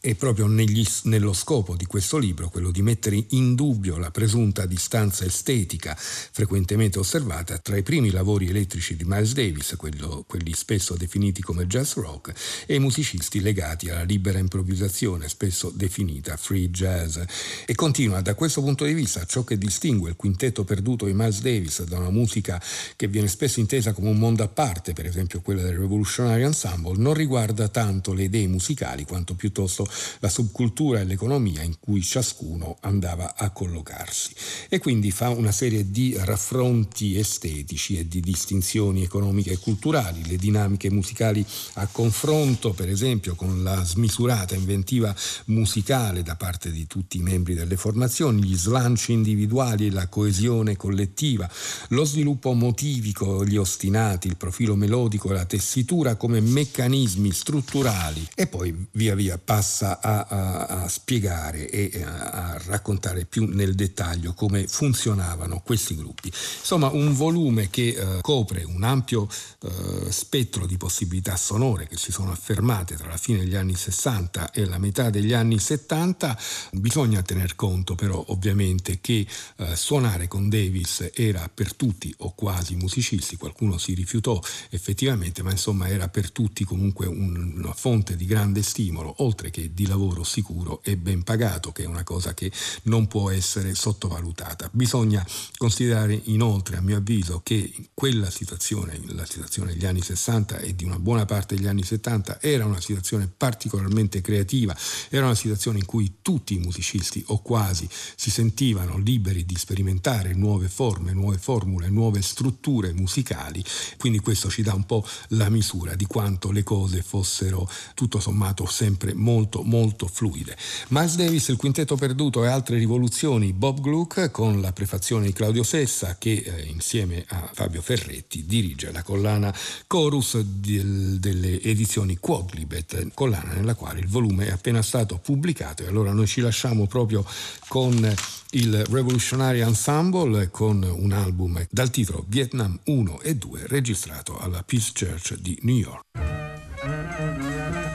Speaker 5: è proprio negli, nello scopo di questo libro, quello di mettere in dubbio la presunta distanza estetica frequentemente osservata tra i primi lavori elettrici di Miles Davis, quello, quelli spesso definiti come jazz rock, e i musicisti legati alla libera improvvisazione, spesso definita free jazz. E continua, da questo punto di vista, ciò che distingue il quintetto perduto di Miles Davis da una musica che viene spesso intesa come un mondo a parte, per esempio quella del Revolutionary Ensemble, non riguarda tanto le idee musicali quanto piuttosto la subcultura e l'economia in cui ciascuno andava a collocarsi e quindi fa una serie di raffronti estetici e di distinzioni economiche e culturali, le dinamiche musicali a confronto per esempio con la smisurata inventiva musicale da parte di tutti i membri delle formazioni, gli slanci individuali la coesione collettiva, lo sviluppo motivico, gli ostinati, il profilo melodico la tessitura come meccanismi strutturali e poi via via passa a, a, a spiegare e a, a raccontare più nel dettaglio come funzionavano questi gruppi. Insomma, un volume che eh, copre un ampio eh, spettro di possibilità sonore che si sono affermate tra la fine degli anni 60 e la metà degli anni 70. Bisogna tener conto però ovviamente che eh, suonare con Davis era per tutti o quasi musicisti, qualcuno si rifiutò effettivamente, ma insomma era per tutti comunque un, una fonte di grande stimolo, oltre che di lavoro sicuro e ben pagato, che è una cosa che non può essere sottovalutata. Bisogna considerare inoltre, a mio avviso, che quella situazione, la situazione degli anni 60 e di una buona parte degli anni 70, era una situazione particolarmente creativa, era una situazione in cui tutti i musicisti o quasi si sentivano liberi di sperimentare nuove forme, nuove formule, nuove strutture musicali, quindi questo ci dà un po' la misura di quanto le cose fossero tutto sommato sempre molto molto fluide. Miles Davis, il quintetto perduto e altre rivoluzioni, Bob Gluck con la prefazione di Claudio Sessa che eh, insieme a Fabio Ferretti dirige la collana Chorus del, delle edizioni Quadlibet, collana nella quale il volume è appena stato pubblicato e allora noi ci lasciamo proprio con il Revolutionary Ensemble con un album dal titolo Vietnam 1 e 2 registrato alla Peace Church di New York.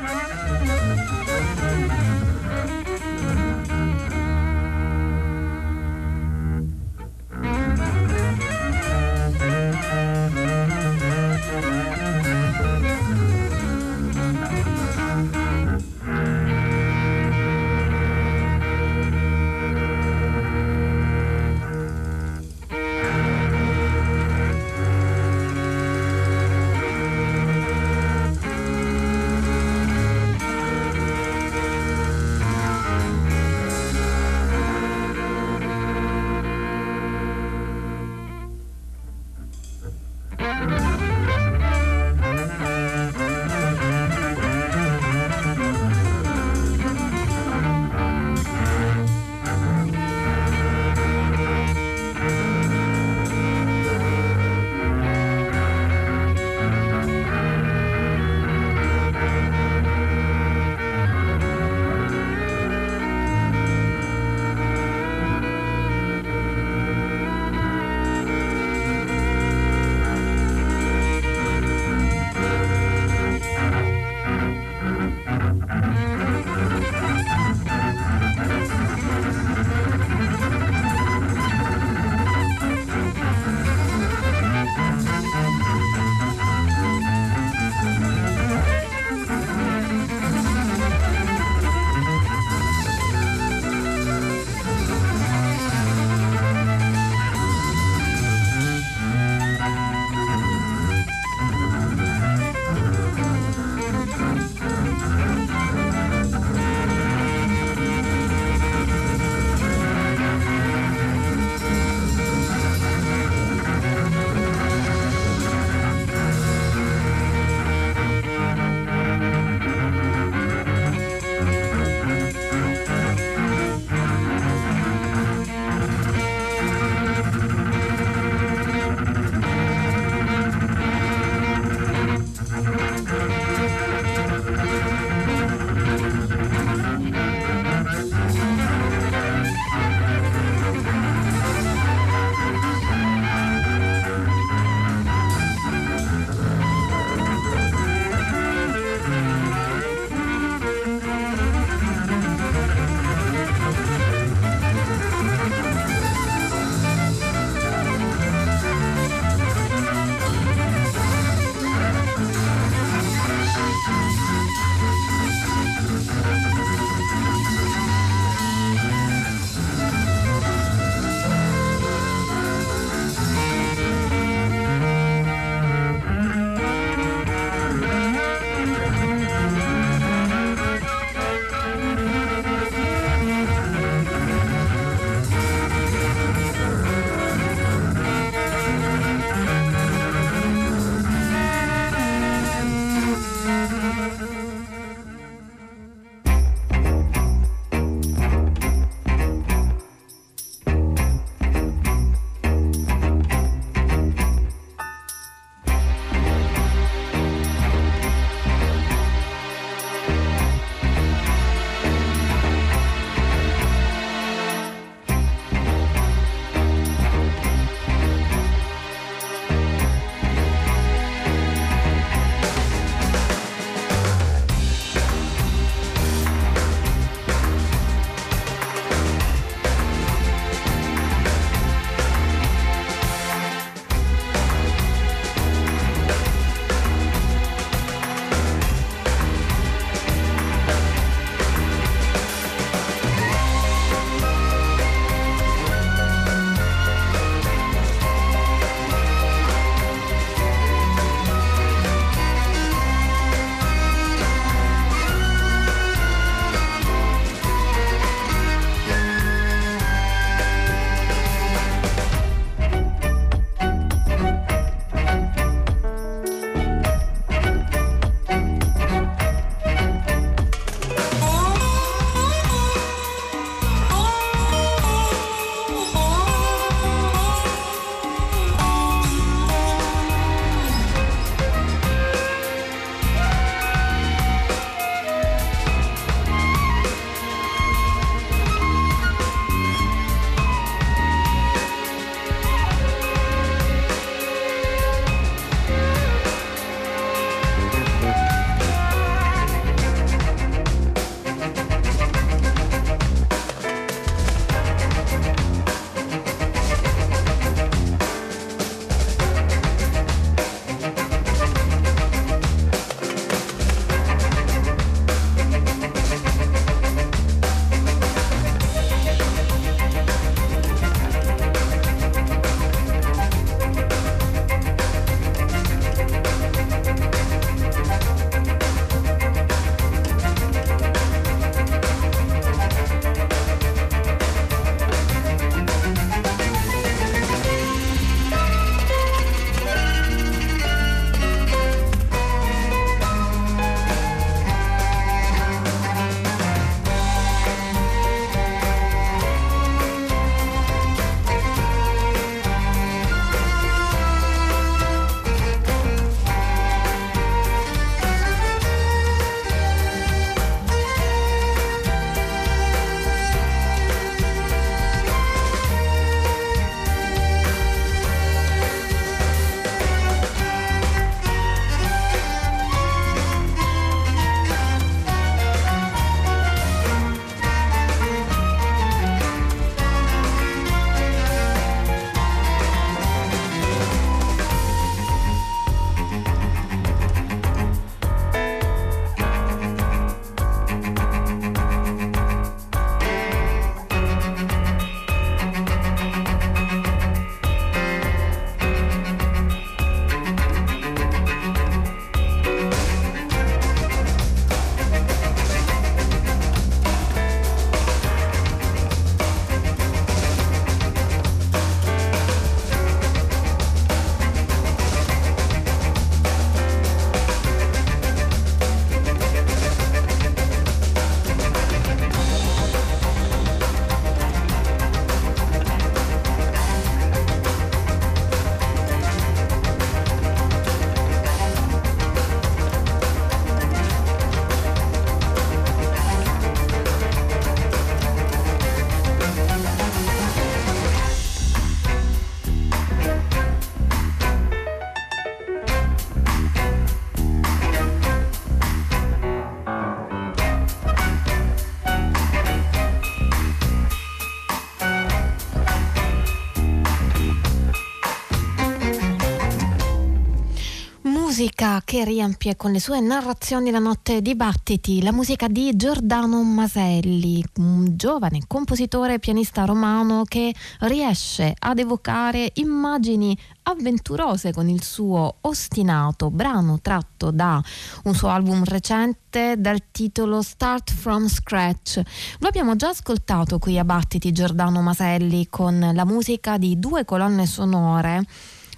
Speaker 4: Che riempie con le sue narrazioni la notte di battiti, la musica di Giordano Maselli, un giovane compositore e pianista romano che riesce ad evocare immagini avventurose con il suo ostinato brano tratto da un suo album recente dal titolo Start from Scratch. Lo abbiamo già ascoltato qui a Battiti Giordano Maselli con la musica di due colonne sonore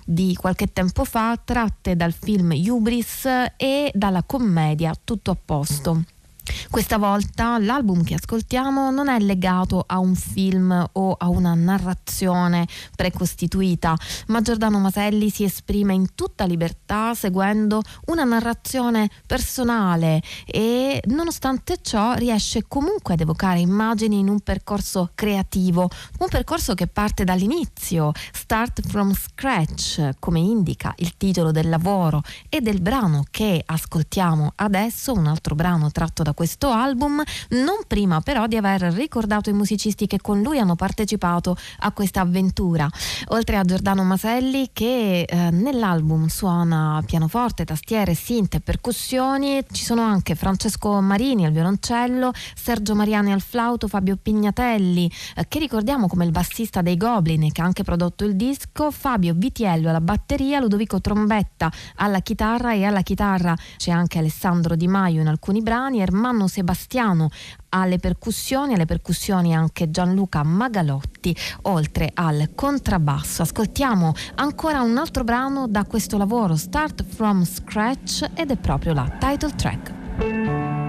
Speaker 4: di qualche tempo fa tratte dal film Hubris e dalla commedia Tutto a posto. Questa volta l'album che ascoltiamo non è legato a un film o a una narrazione precostituita, ma Giordano Maselli si esprime in tutta libertà seguendo una narrazione personale e nonostante ciò riesce comunque ad evocare immagini in un percorso creativo, un percorso che parte dall'inizio, start from scratch, come indica il titolo del lavoro e del brano che ascoltiamo adesso, un altro brano tratto da questo album, non prima però di aver ricordato i musicisti che con lui hanno partecipato a questa avventura. Oltre a Giordano Maselli che eh, nell'album suona pianoforte, tastiere, synth e percussioni, ci sono anche Francesco Marini al violoncello, Sergio Mariani al flauto, Fabio Pignatelli, eh, che ricordiamo come il bassista dei Goblin che ha anche prodotto il disco, Fabio Vitiello alla batteria, Ludovico Trombetta alla chitarra e alla chitarra c'è anche Alessandro Di Maio in alcuni brani, Ermanno Ermanno Sebastiano alle percussioni, alle percussioni anche Gianluca Magalotti, oltre al contrabbasso. Ascoltiamo ancora un altro brano da questo lavoro, Start from Scratch, ed è proprio la title track.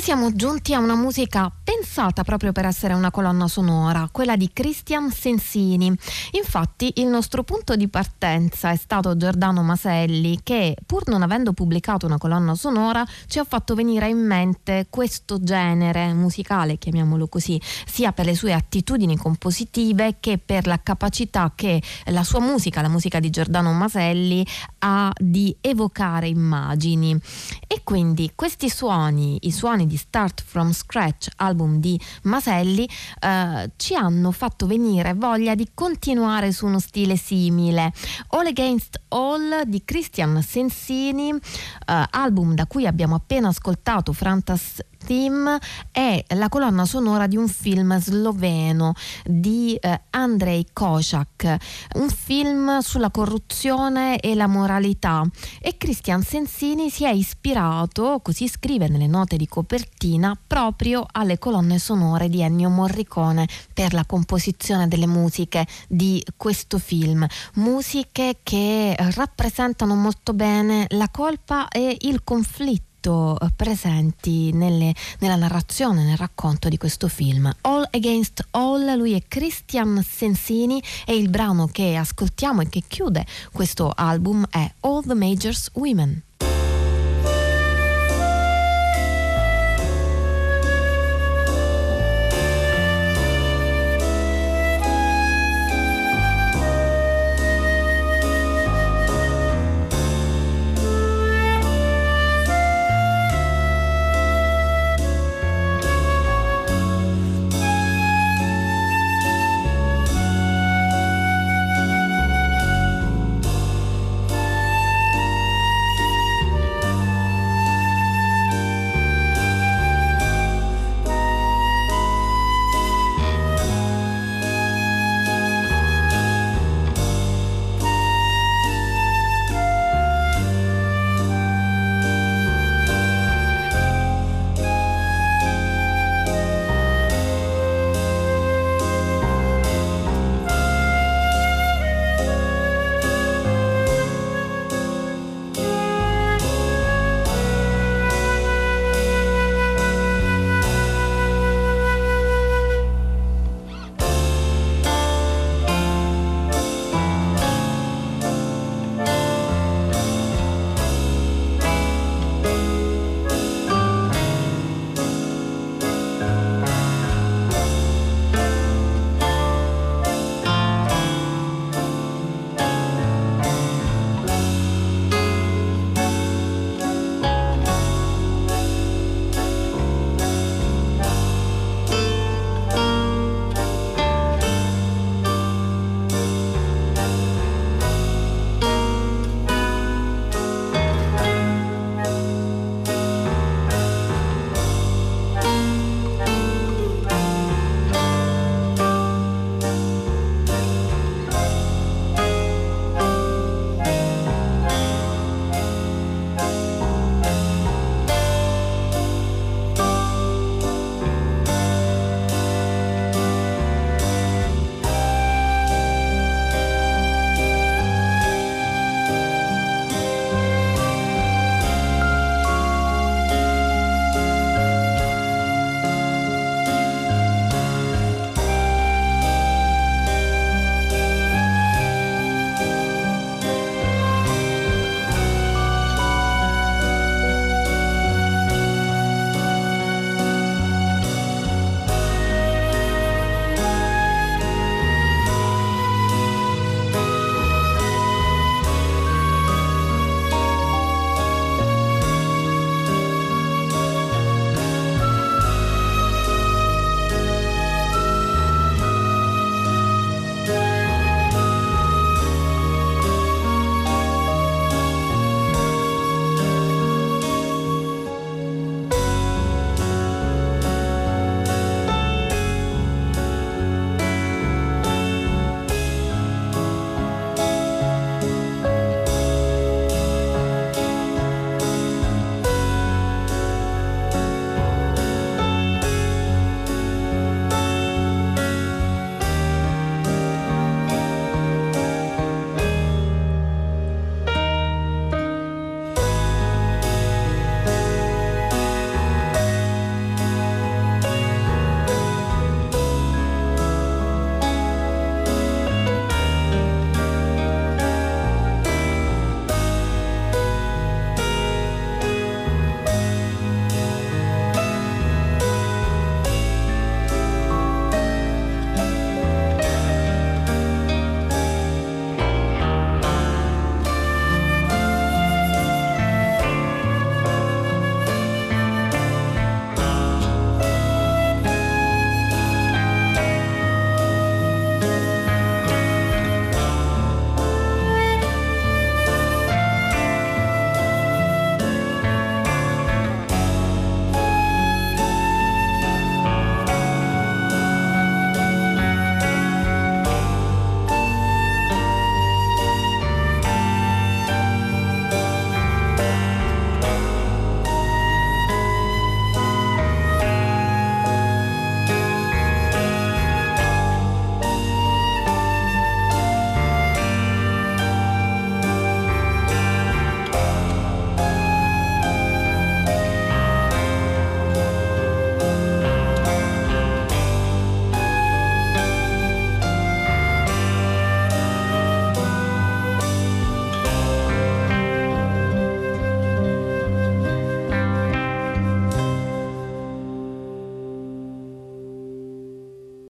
Speaker 4: Siamo giunti a una musica pensata proprio per essere una colonna sonora, quella di Christian Sensini. Infatti il nostro punto di partenza è stato Giordano Maselli che pur non avendo pubblicato una colonna sonora ci ha fatto venire in mente questo genere musicale, chiamiamolo così, sia per le sue attitudini compositive che per la capacità che la sua musica, la musica di Giordano Maselli, ha di evocare immagini. E quindi questi suoni, i suoni di Start from Scratch, album di Maselli, eh, ci hanno fatto venire voglia di continuare su uno stile simile. All Against All di Christian Sensini, eh, album da cui abbiamo appena ascoltato Frantas Theme è la colonna sonora di un film sloveno di eh, Andrei Kocak, un film sulla corruzione e la moralità. E Christian Sensini si è ispirato, così scrive nelle note di copertina, proprio alle colonne sonore di Ennio Morricone per la composizione delle musiche di questo film, musiche che rappresentano molto bene la colpa e il conflitto molto eh, presenti nelle, nella narrazione, nel racconto di questo film. All Against All, lui è Christian Sensini e il brano che ascoltiamo e che chiude questo album è All the Majors Women.